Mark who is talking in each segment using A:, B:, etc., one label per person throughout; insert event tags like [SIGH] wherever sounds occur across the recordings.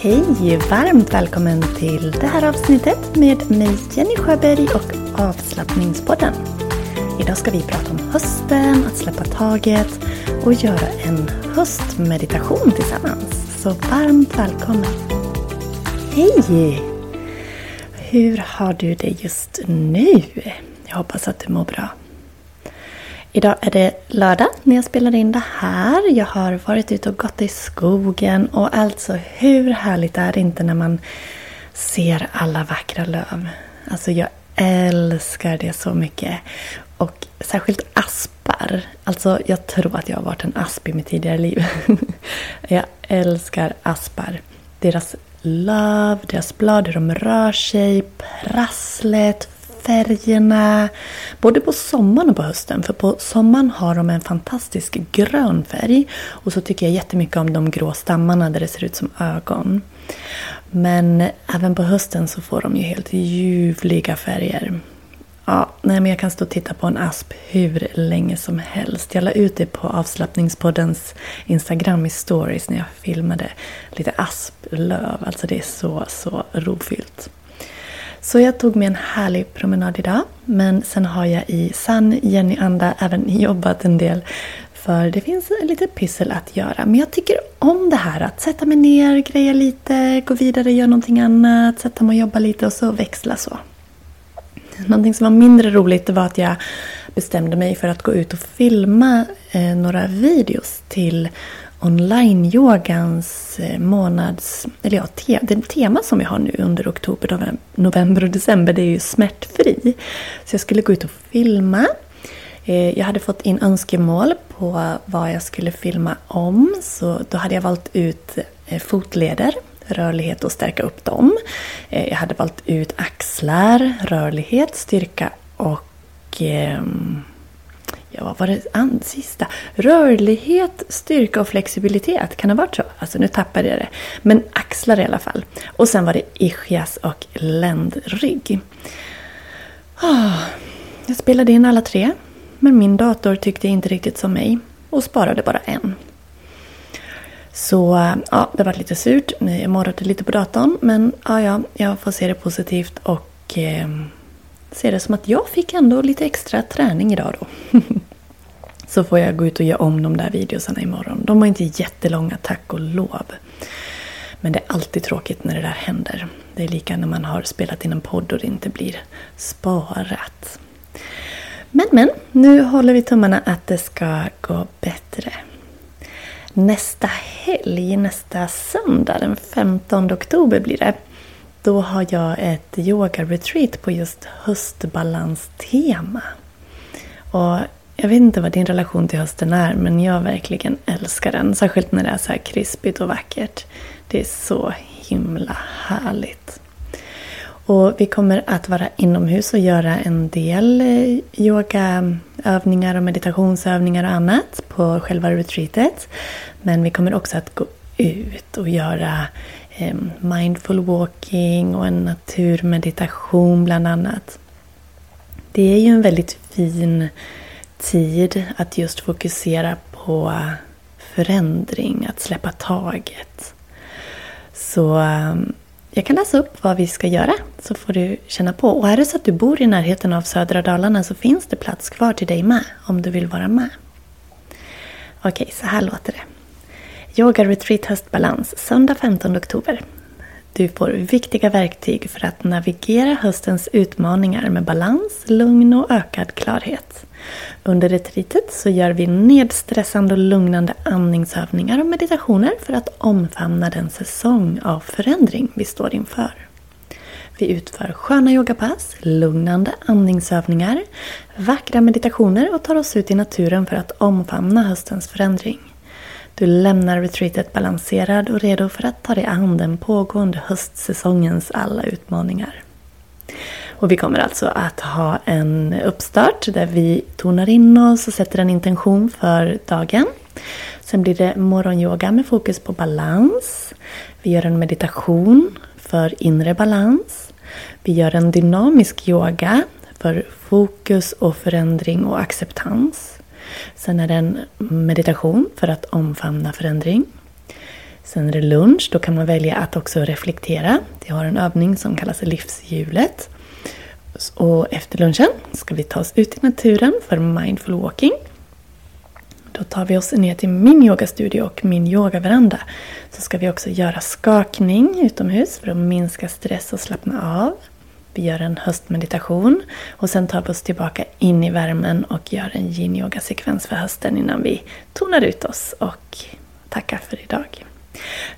A: Hej! Varmt välkommen till det här avsnittet med mig Jenny Sjöberg och avslappningspodden. Idag ska vi prata om hösten, att släppa taget och göra en höstmeditation tillsammans. Så varmt välkommen! Hej! Hur har du det just nu? Jag hoppas att du mår bra. Idag är det lördag när jag spelar in det här. Jag har varit ute och gått i skogen och alltså hur härligt är det inte när man ser alla vackra löv? Alltså jag älskar det så mycket. Och särskilt aspar. Alltså jag tror att jag har varit en asp i mitt tidigare liv. [LAUGHS] jag älskar aspar. Deras löv, deras blad, hur de rör sig, prasslet, färgerna. Både på sommaren och på hösten. För på sommaren har de en fantastisk grön färg. Och så tycker jag jättemycket om de grå stammarna där det ser ut som ögon. Men även på hösten så får de ju helt ljuvliga färger. Ja, nej, men jag kan stå och titta på en asp hur länge som helst. Jag la ut det på avslappningspoddens Instagram i stories när jag filmade lite asplöv. Alltså det är så, så rofyllt. Så jag tog mig en härlig promenad idag. Men sen har jag i sann Jenny-anda även [LAUGHS] jobbat en del. För det finns lite pyssel att göra. Men jag tycker om det här att sätta mig ner, greja lite, gå vidare, göra någonting annat, sätta mig och jobba lite och så växla så. Någonting som var mindre roligt var att jag bestämde mig för att gå ut och filma eh, några videos till online-yogans eh, månads... Eller ja, te, det tema som jag har nu under oktober, november och december det är ju smärtfri. Så jag skulle gå ut och filma. Eh, jag hade fått in önskemål på vad jag skulle filma om. Så då hade jag valt ut eh, fotleder, rörlighet och stärka upp dem. Jag hade valt ut axlar, rörlighet, styrka och ehm, ja, vad var det sista? Rörlighet, styrka och flexibilitet. Kan det ha varit så? Alltså nu tappade jag det. Men axlar i alla fall. Och sen var det ischias och ländrygg. Oh, jag spelade in alla tre. Men min dator tyckte inte riktigt som mig. Och sparade bara en. Så ja, det var lite surt. Jag morrade lite på datorn. Men ja, ja, jag får se det positivt och eh, ser det som att jag fick ändå lite extra träning idag då. [LAUGHS] Så får jag gå ut och göra om de där videosarna imorgon. De var inte jättelånga, tack och lov. Men det är alltid tråkigt när det där händer. Det är lika när man har spelat in en podd och det inte blir sparat. Men men, nu håller vi tummarna att det ska gå bättre. Nästa helg, nästa söndag, den 15 oktober blir det. Då har jag ett yoga-retreat på just höstbalanstema. Och jag vet inte vad din relation till hösten är, men jag verkligen älskar den. Särskilt när det är så här krispigt och vackert. Det är så himla härligt. Och vi kommer att vara inomhus och göra en del eh, yogaövningar och meditationsövningar och annat på själva retreatet. Men vi kommer också att gå ut och göra mindful walking och en naturmeditation bland annat. Det är ju en väldigt fin tid att just fokusera på förändring, att släppa taget. Så jag kan läsa upp vad vi ska göra så får du känna på. Och är det så att du bor i närheten av södra Dalarna så finns det plats kvar till dig med om du vill vara med. Okej, så här låter det. Yoga Retreat Höstbalans söndag 15 oktober. Du får viktiga verktyg för att navigera höstens utmaningar med balans, lugn och ökad klarhet. Under retreatet så gör vi nedstressande och lugnande andningsövningar och meditationer för att omfamna den säsong av förändring vi står inför. Vi utför sköna yogapass, lugnande andningsövningar, vackra meditationer och tar oss ut i naturen för att omfamna höstens förändring. Du lämnar retreatet balanserad och redo för att ta dig an den pågående höstsäsongens alla utmaningar. Och vi kommer alltså att ha en uppstart där vi tonar in oss och sätter en intention för dagen. Sen blir det morgonyoga med fokus på balans. Vi gör en meditation för inre balans. Vi gör en dynamisk yoga för fokus och förändring och acceptans. Sen är det en meditation för att omfamna förändring. Sen är det lunch, då kan man välja att också reflektera. Vi har en övning som kallas livshjulet. Och efter lunchen ska vi ta oss ut i naturen för mindful walking. Då tar vi oss ner till min yogastudio och min yogaveranda. Så ska vi också göra skakning utomhus för att minska stress och slappna av. Vi gör en höstmeditation och sen tar vi oss tillbaka in i värmen och gör en yin-yoga-sekvens för hösten innan vi tonar ut oss och tackar för idag.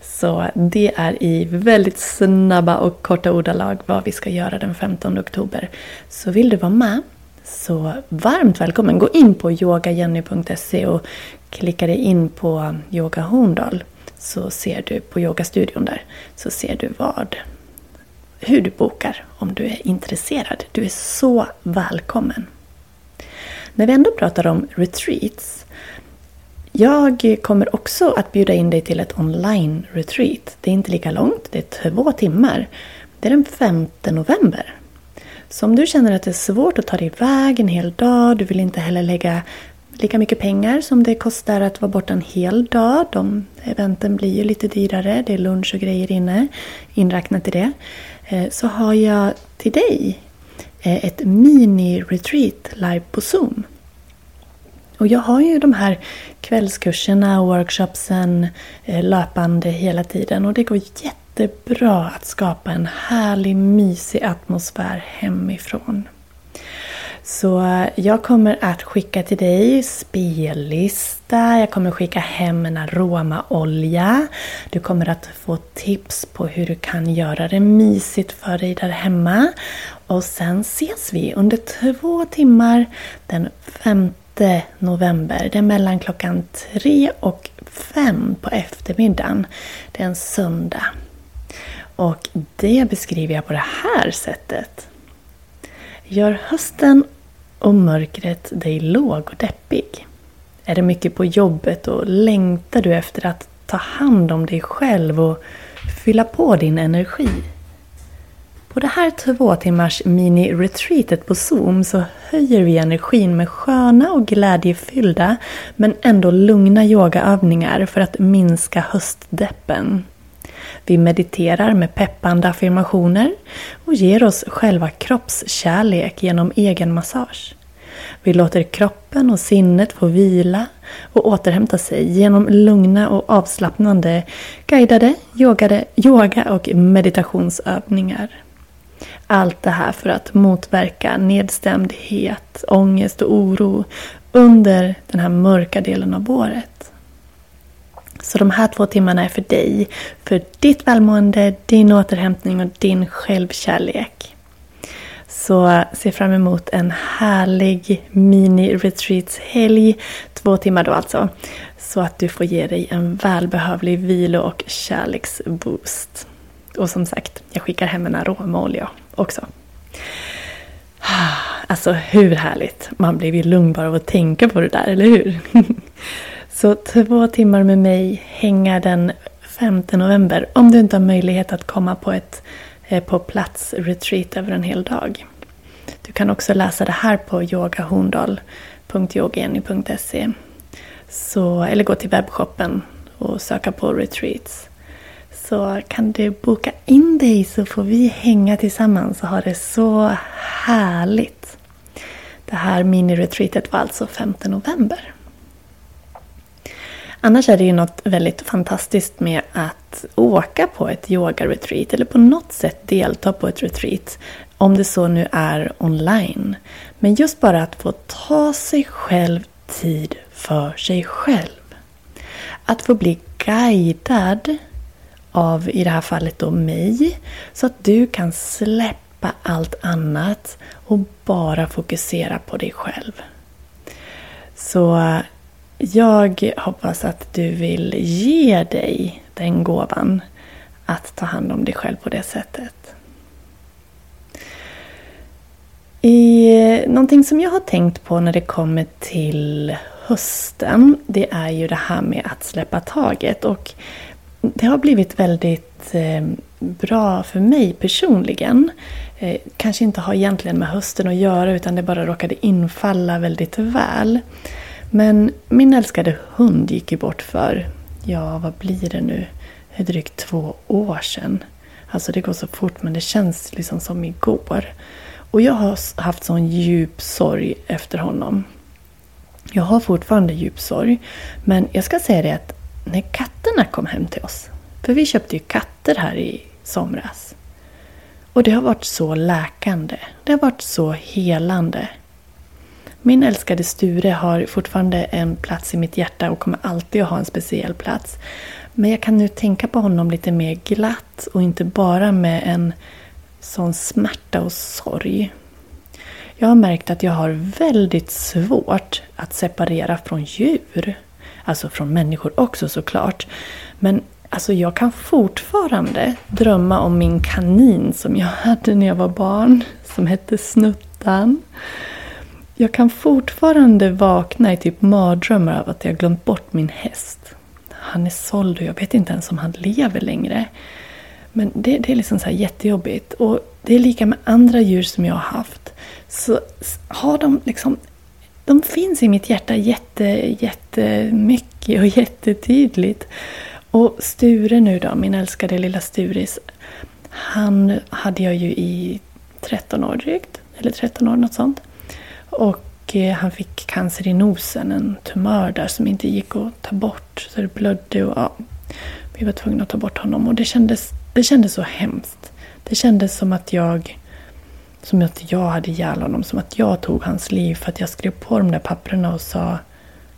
A: Så det är i väldigt snabba och korta ordalag vad vi ska göra den 15 oktober. Så vill du vara med så varmt välkommen! Gå in på yogajenny.se och klicka dig in på Yoga Horndal så ser du på yogastudion där så ser du vad hur du bokar om du är intresserad. Du är så välkommen! När vi ändå pratar om retreats jag kommer också att bjuda in dig till ett online-retreat. Det är inte lika långt, det är två timmar. Det är den 5 november. Så om du känner att det är svårt att ta dig iväg en hel dag, du vill inte heller lägga lika mycket pengar som det kostar att vara borta en hel dag. De eventen blir ju lite dyrare, det är lunch och grejer inne, inräknat i det. Eh, så har jag till dig eh, ett mini-retreat live på Zoom. Och jag har ju de här kvällskurserna och workshopsen eh, löpande hela tiden och det går jättebra att skapa en härlig mysig atmosfär hemifrån. Så eh, jag kommer att skicka till dig spellista, jag kommer skicka hem en aromaolja. Du kommer att få tips på hur du kan göra det mysigt för dig där hemma. Och sen ses vi under två timmar den 5 november. Det är mellan klockan 3 och 5 på eftermiddagen. Det är en söndag. Och det beskriver jag på det här sättet. Gör hösten och mörkret dig låg och deppig? Är det mycket på jobbet och längtar du efter att ta hand om dig själv och fylla på din energi? På det här två timmars mini-retreatet på Zoom så höjer vi energin med sköna och glädjefyllda men ändå lugna yogaövningar för att minska höstdeppen. Vi mediterar med peppande affirmationer och ger oss själva kroppskärlek genom egen massage. Vi låter kroppen och sinnet få vila och återhämta sig genom lugna och avslappnande guidade yogade, yoga och meditationsövningar. Allt det här för att motverka nedstämdhet, ångest och oro under den här mörka delen av året. Så de här två timmarna är för dig, för ditt välmående, din återhämtning och din självkärlek. Så se fram emot en härlig mini-retreats-helg, två timmar då alltså, så att du får ge dig en välbehövlig vilo och kärleksboost. Och som sagt, jag skickar hem en aromaolja också. [SIGHS] Alltså hur härligt! Man blir ju lugn bara av att tänka på det där, eller hur? [LAUGHS] Så två timmar med mig hänga den 5 november om du inte har möjlighet att komma på ett eh, på plats retreat över en hel dag. Du kan också läsa det här på yogahorndal.yogeni.se Eller gå till webbshoppen och söka på retreats så kan du boka in dig så får vi hänga tillsammans och ha det så härligt. Det här mini-retreatet var alltså 5 november. Annars är det ju något väldigt fantastiskt med att åka på ett yoga-retreat eller på något sätt delta på ett retreat. Om det så nu är online. Men just bara att få ta sig själv tid för sig själv. Att få bli guidad av, i det här fallet då mig, så att du kan släppa allt annat och bara fokusera på dig själv. Så jag hoppas att du vill ge dig den gåvan att ta hand om dig själv på det sättet. I, någonting som jag har tänkt på när det kommer till hösten, det är ju det här med att släppa taget. Och det har blivit väldigt eh, bra för mig personligen. Eh, kanske inte har egentligen med hösten att göra utan det bara råkade infalla väldigt väl. Men min älskade hund gick ju bort för, ja vad blir det nu, drygt två år sedan. Alltså det går så fort men det känns liksom som igår. Och jag har haft sån djup sorg efter honom. Jag har fortfarande djup sorg. Men jag ska säga det att när katterna kom hem till oss. För vi köpte ju katter här i somras. Och det har varit så läkande. Det har varit så helande. Min älskade Sture har fortfarande en plats i mitt hjärta och kommer alltid att ha en speciell plats. Men jag kan nu tänka på honom lite mer glatt och inte bara med en sån smärta och sorg. Jag har märkt att jag har väldigt svårt att separera från djur. Alltså från människor också såklart. Men alltså jag kan fortfarande drömma om min kanin som jag hade när jag var barn. Som hette Snuttan. Jag kan fortfarande vakna i typ mardrömmar av att jag glömt bort min häst. Han är såld och jag vet inte ens om han lever längre. Men det, det är liksom så här jättejobbigt. Och det är lika med andra djur som jag har haft. Så har de liksom... De finns i mitt hjärta jätte, jättemycket och [LAUGHS] jättetydligt. Och Sture nu då, min älskade lilla Sturis. Han hade jag ju i 13 år drygt. Eller 13 år, något sånt. Och eh, han fick cancer i nosen, en tumör där som inte gick att ta bort. Så det blödde och ja, vi var tvungna att ta bort honom. Och det kändes det kändes så hemskt. Det kändes som att jag som att jag hade ihjäl honom, som att jag tog hans liv för att jag skrev på de där papperna och sa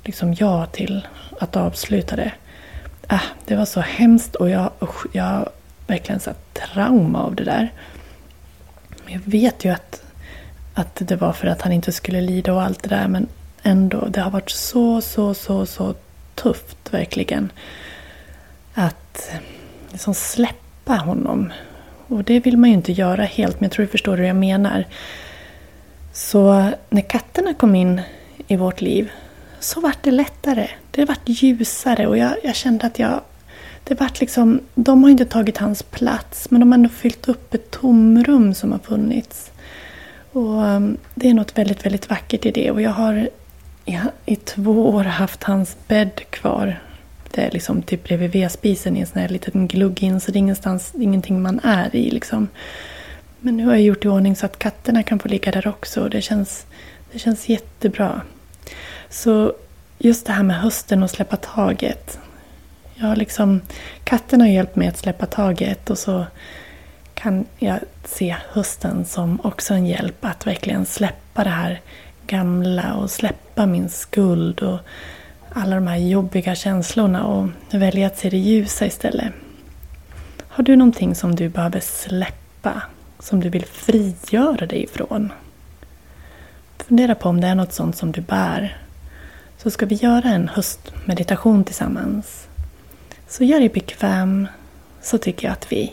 A: liksom ja till att avsluta det. Äh, det var så hemskt och jag, usch, jag verkligen så trauma av det där. Jag vet ju att, att det var för att han inte skulle lida och allt det där men ändå, det har varit så, så, så, så tufft verkligen. Att liksom släppa honom. Och det vill man ju inte göra helt, men jag tror du förstår hur jag menar. Så när katterna kom in i vårt liv så vart det lättare. Det vart ljusare och jag, jag kände att jag... Det vart liksom, de har inte tagit hans plats, men de har ändå fyllt upp ett tomrum som har funnits. Och ehm, Det är något väldigt, väldigt vackert i det. Och jag har i, i två år haft hans bädd kvar det är liksom typ bredvid vedspisen i en sån här liten glugg in så det är ingenstans, ingenting man är i liksom. Men nu har jag gjort i ordning så att katterna kan få ligga där också och det känns, det känns jättebra. Så just det här med hösten och släppa taget. Jag har liksom, katterna har hjälpt mig att släppa taget och så kan jag se hösten som också en hjälp att verkligen släppa det här gamla och släppa min skuld och alla de här jobbiga känslorna och välja att se det ljusa istället. Har du någonting som du behöver släppa? Som du vill frigöra dig ifrån? Fundera på om det är något sånt som du bär. Så ska vi göra en höstmeditation tillsammans. Så gör dig bekväm så tycker jag att vi,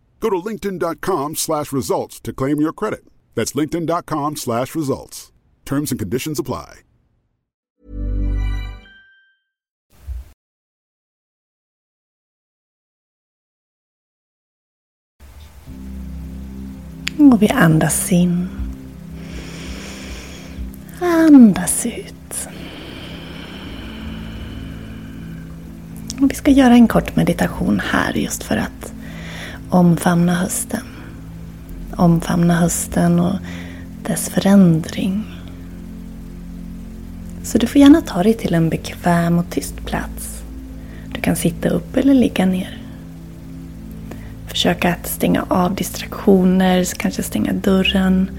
B: Go to linkedin.com slash results to claim your credit. That's linkedin.com slash results. Terms and conditions apply.
A: Och vi andas in. Andas ut. Och vi ska göra en kort meditation här just för att omfamna hösten. Omfamna hösten och dess förändring. Så du får gärna ta dig till en bekväm och tyst plats. Du kan sitta upp eller ligga ner. Försöka att stänga av distraktioner, kanske stänga dörren.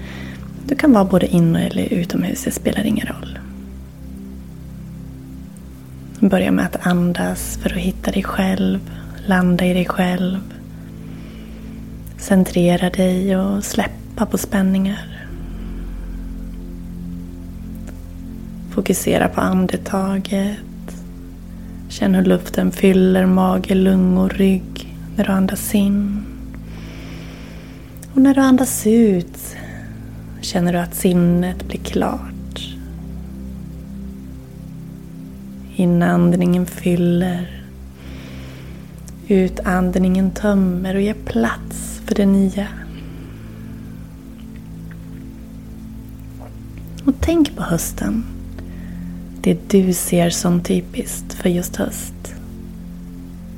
A: Du kan vara både inne eller utomhus, det spelar ingen roll. Börja med att andas för att hitta dig själv, landa i dig själv. Centrera dig och släppa på spänningar. Fokusera på andetaget. Känn hur luften fyller mage, lungor, rygg när du andas in. Och när du andas ut känner du att sinnet blir klart. Inandningen fyller. Utandningen tömmer och ger plats för det nya. Och tänk på hösten. Det du ser som typiskt för just höst.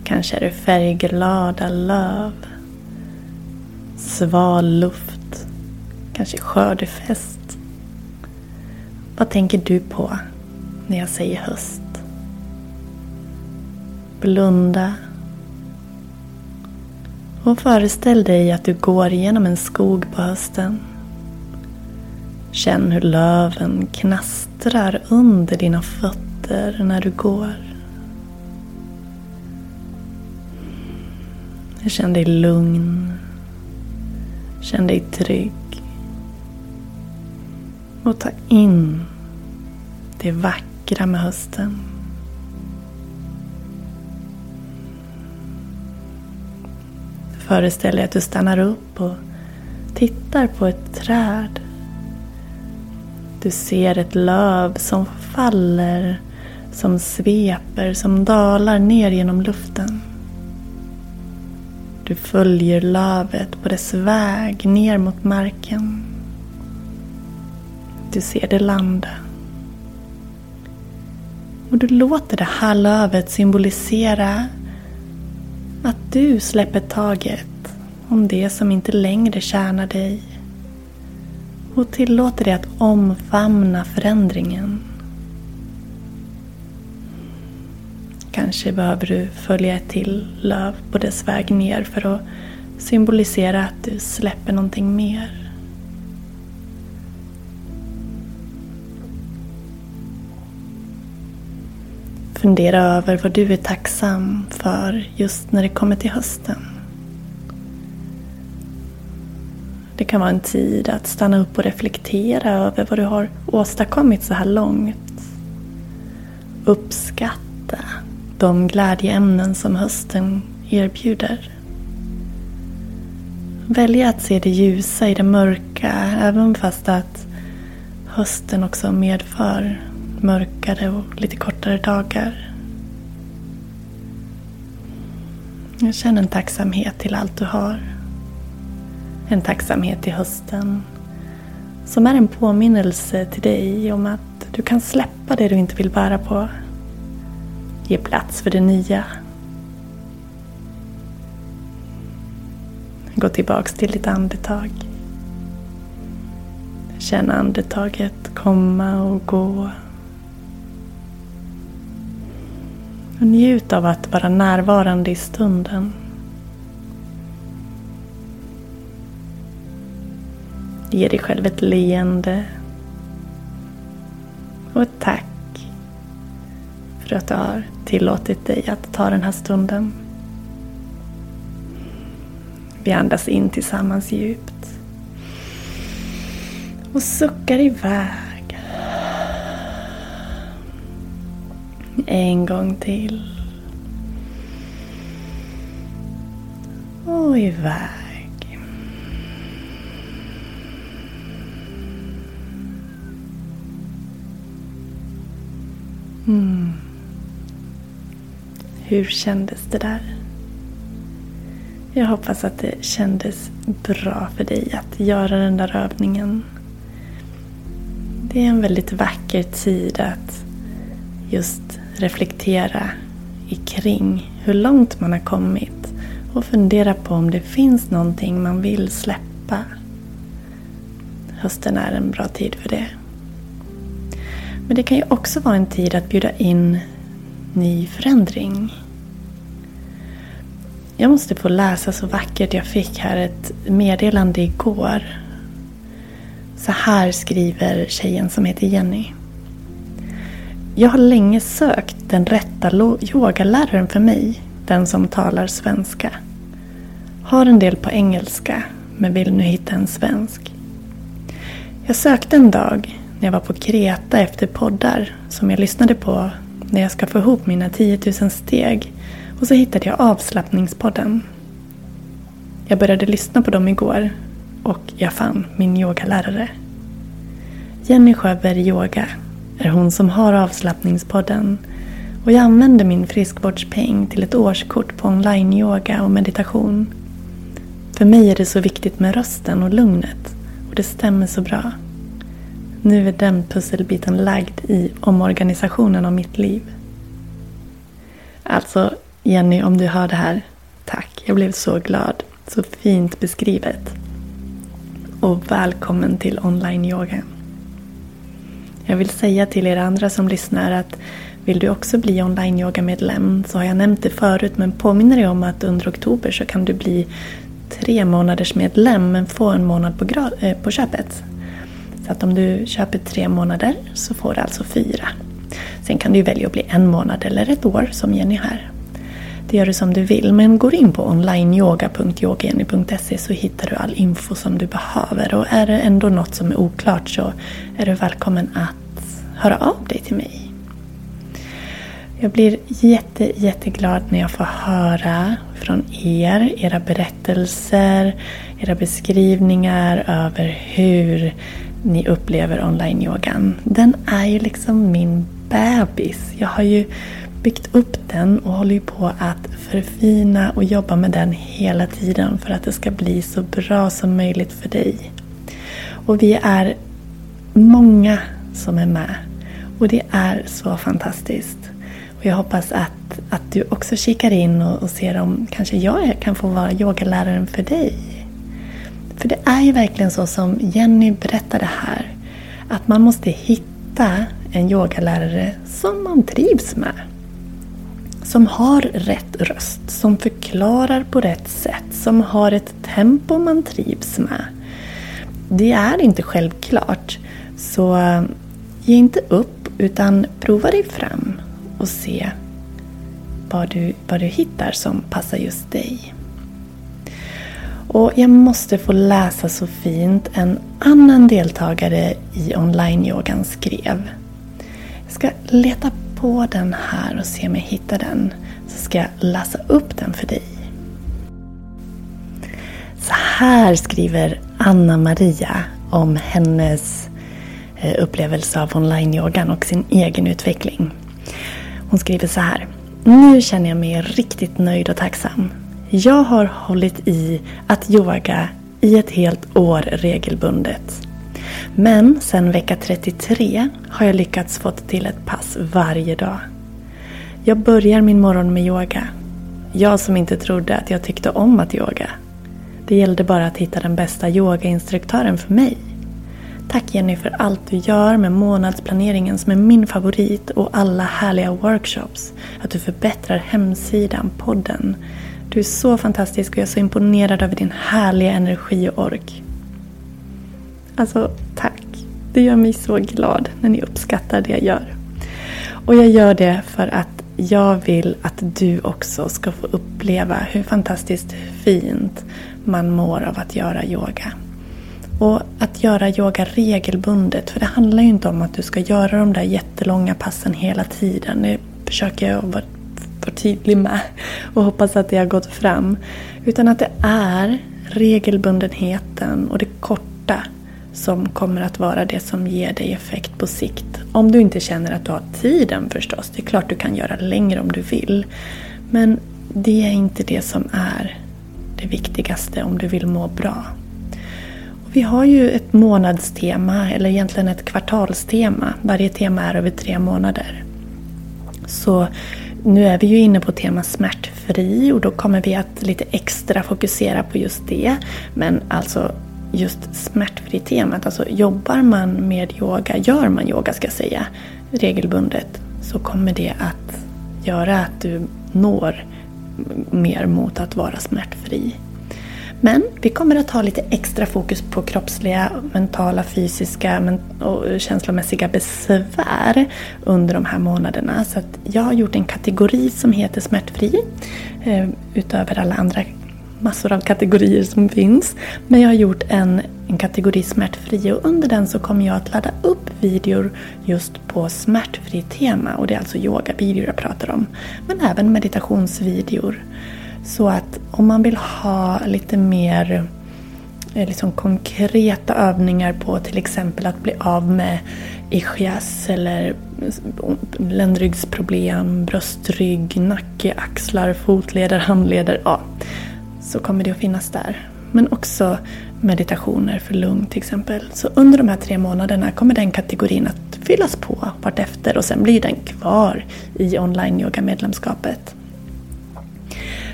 A: Kanske är det färgglada löv, sval luft, kanske skördefest. Vad tänker du på när jag säger höst? Blunda och föreställ dig att du går genom en skog på hösten. Känn hur löven knastrar under dina fötter när du går. Känn dig lugn. Känn dig trygg. Och ta in det vackra med hösten. Föreställ dig att du stannar upp och tittar på ett träd. Du ser ett löv som faller, som sveper, som dalar ner genom luften. Du följer lövet på dess väg ner mot marken. Du ser det landa. Och du låter det här lövet symbolisera att du släpper taget om det som inte längre tjänar dig och tillåter dig att omfamna förändringen. Kanske behöver du följa ett till löv på dess väg ner för att symbolisera att du släpper någonting mer. Fundera över vad du är tacksam för just när det kommer till hösten. Det kan vara en tid att stanna upp och reflektera över vad du har åstadkommit så här långt. Uppskatta de glädjeämnen som hösten erbjuder. Välja att se det ljusa i det mörka även fast att hösten också medför mörkare och lite kortare dagar. Jag känner en tacksamhet till allt du har. En tacksamhet till hösten som är en påminnelse till dig om att du kan släppa det du inte vill bära på. Ge plats för det nya. Gå tillbaks till ditt andetag. Känn andetaget komma och gå. Och njut av att vara närvarande i stunden. Ge dig själv ett leende och ett tack för att du har tillåtit dig att ta den här stunden. Vi andas in tillsammans djupt. Och suckar iväg. En gång till. Och iväg. Mm. Hur kändes det där? Jag hoppas att det kändes bra för dig att göra den där övningen. Det är en väldigt vacker tid att just reflektera kring hur långt man har kommit och fundera på om det finns någonting man vill släppa. Hösten är en bra tid för det. Men det kan ju också vara en tid att bjuda in ny förändring. Jag måste få läsa så vackert. Jag fick här ett meddelande igår. Så här skriver tjejen som heter Jenny. Jag har länge sökt den rätta yogaläraren för mig. Den som talar svenska. Har en del på engelska men vill nu hitta en svensk. Jag sökte en dag när jag var på Kreta efter poddar som jag lyssnade på när jag ska få ihop mina 10 000 steg och så hittade jag avslappningspodden. Jag började lyssna på dem igår och jag fann min yogalärare. Jenny Sjöberg Yoga är hon som har avslappningspodden och jag använder min friskvårdspeng till ett årskort på online-yoga och meditation. För mig är det så viktigt med rösten och lugnet och det stämmer så bra. Nu är den pusselbiten lagd i omorganisationen av mitt liv. Alltså, Jenny, om du hör det här, tack. Jag blev så glad. Så fint beskrivet. Och välkommen till online-yogan. Jag vill säga till er andra som lyssnar att vill du också bli online-yoga-medlem så har jag nämnt det förut men påminner dig om att under oktober så kan du bli tre månaders medlem men få en månad på, äh, på köpet. Så att om du köper tre månader så får du alltså fyra. Sen kan du välja att bli en månad eller ett år som Jenny här. Det gör du som du vill men går in på onlineyoga.yogageny.se så hittar du all info som du behöver. Och är det ändå något som är oklart så är du välkommen att höra av dig till mig. Jag blir jätte, jätteglad när jag får höra från er, era berättelser, era beskrivningar över hur ni upplever online-yogan. Den är ju liksom min bebis. Jag har ju byggt upp den och håller ju på att förfina och jobba med den hela tiden för att det ska bli så bra som möjligt för dig. Och vi är många som är med. Och det är så fantastiskt. Och jag hoppas att, att du också kikar in och, och ser om kanske jag kan få vara yogaläraren för dig. För det är ju verkligen så som Jenny berättade här. Att man måste hitta en yogalärare som man trivs med. Som har rätt röst, som förklarar på rätt sätt, som har ett tempo man trivs med. Det är inte självklart. Så eh, ge inte upp utan prova dig fram och se vad du, vad du hittar som passar just dig. Och jag måste få läsa så fint en annan deltagare i online-yogan skrev. Jag ska leta på den här och se om jag hittar den. Så ska jag läsa upp den för dig. Så här skriver Anna Maria om hennes eh, upplevelse av online-yogan och sin egen utveckling. Hon skriver så här. Nu känner jag mig riktigt nöjd och tacksam. Jag har hållit i att yoga i ett helt år regelbundet. Men sen vecka 33 har jag lyckats få till ett pass varje dag. Jag börjar min morgon med yoga. Jag som inte trodde att jag tyckte om att yoga. Det gällde bara att hitta den bästa yogainstruktören för mig. Tack Jenny för allt du gör med månadsplaneringen som är min favorit och alla härliga workshops. Att du förbättrar hemsidan, podden. Du är så fantastisk och jag är så imponerad över din härliga energi och ork. Alltså, tack. Det gör mig så glad när ni uppskattar det jag gör. Och jag gör det för att jag vill att du också ska få uppleva hur fantastiskt fint man mår av att göra yoga. Och att göra yoga regelbundet, för det handlar ju inte om att du ska göra de där jättelånga passen hela tiden. Det försöker jag vara, för tydlig med och hoppas att det har gått fram. Utan att det är regelbundenheten och det korta som kommer att vara det som ger dig effekt på sikt. Om du inte känner att du har tiden förstås. Det är klart du kan göra längre om du vill. Men det är inte det som är det viktigaste om du vill må bra. Och vi har ju ett månadstema, eller egentligen ett kvartalstema. Varje tema är över tre månader. Så nu är vi ju inne på tema smärtfri och då kommer vi att lite extra fokusera på just det. Men alltså just smärtfri-temat, alltså jobbar man med yoga, gör man yoga ska jag säga, regelbundet så kommer det att göra att du når mer mot att vara smärtfri. Men vi kommer att ha lite extra fokus på kroppsliga, mentala, fysiska och känslomässiga besvär under de här månaderna. Så jag har gjort en kategori som heter smärtfri eh, utöver alla andra massor av kategorier som finns. Men jag har gjort en, en kategori smärtfri och under den så kommer jag att ladda upp videor just på smärtfri tema och det är alltså yogavideor jag pratar om. Men även meditationsvideor. Så att om man vill ha lite mer eh, liksom konkreta övningar på till exempel att bli av med ischias eller ländryggsproblem, bröstrygg, nacke, axlar, fotleder, handleder. Ja, så kommer det att finnas där. Men också meditationer för lugn till exempel. Så under de här tre månaderna kommer den kategorin att fyllas på vartefter och sen blir den kvar i online yoga medlemskapet.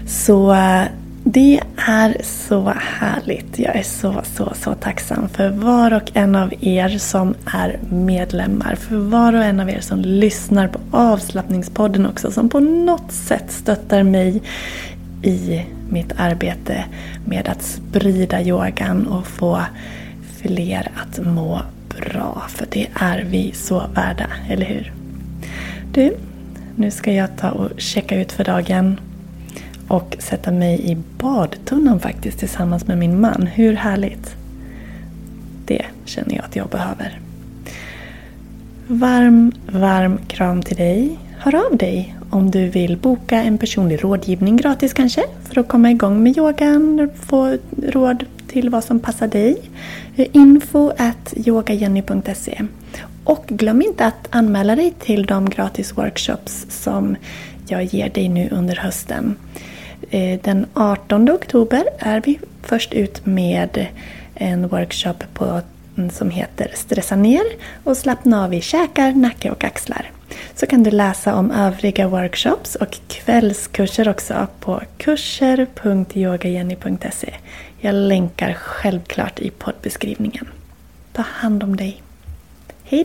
A: Så eh, det är så härligt. Jag är så, så, så tacksam för var och en av er som är medlemmar. För var och en av er som lyssnar på avslappningspodden också. Som på något sätt stöttar mig i mitt arbete med att sprida yogan och få fler att må bra. För det är vi så värda, eller hur? Du, nu ska jag ta och checka ut för dagen och sätta mig i badtunnan faktiskt tillsammans med min man. Hur härligt? Det känner jag att jag behöver. Varm, varm kram till dig. Hör av dig om du vill boka en personlig rådgivning gratis kanske för att komma igång med yogan, få råd till vad som passar dig. Info at yogajenny.se Och glöm inte att anmäla dig till de gratis workshops som jag ger dig nu under hösten. Eh, den 18 oktober är vi först ut med en workshop på, som heter Stressa ner och slappna av i käkar, nacke och axlar. Så kan du läsa om övriga workshops och kvällskurser också på kurser.yogajenny.se. Jag länkar självklart i poddbeskrivningen. Ta hand om dig. Hej